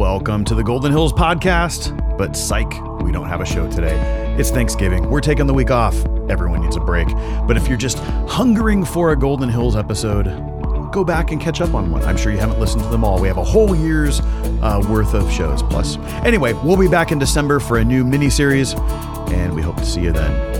Welcome to the Golden Hills podcast. But psych, we don't have a show today. It's Thanksgiving. We're taking the week off. Everyone needs a break. But if you're just hungering for a Golden Hills episode, go back and catch up on one. I'm sure you haven't listened to them all. We have a whole year's uh, worth of shows plus. Anyway, we'll be back in December for a new mini series, and we hope to see you then.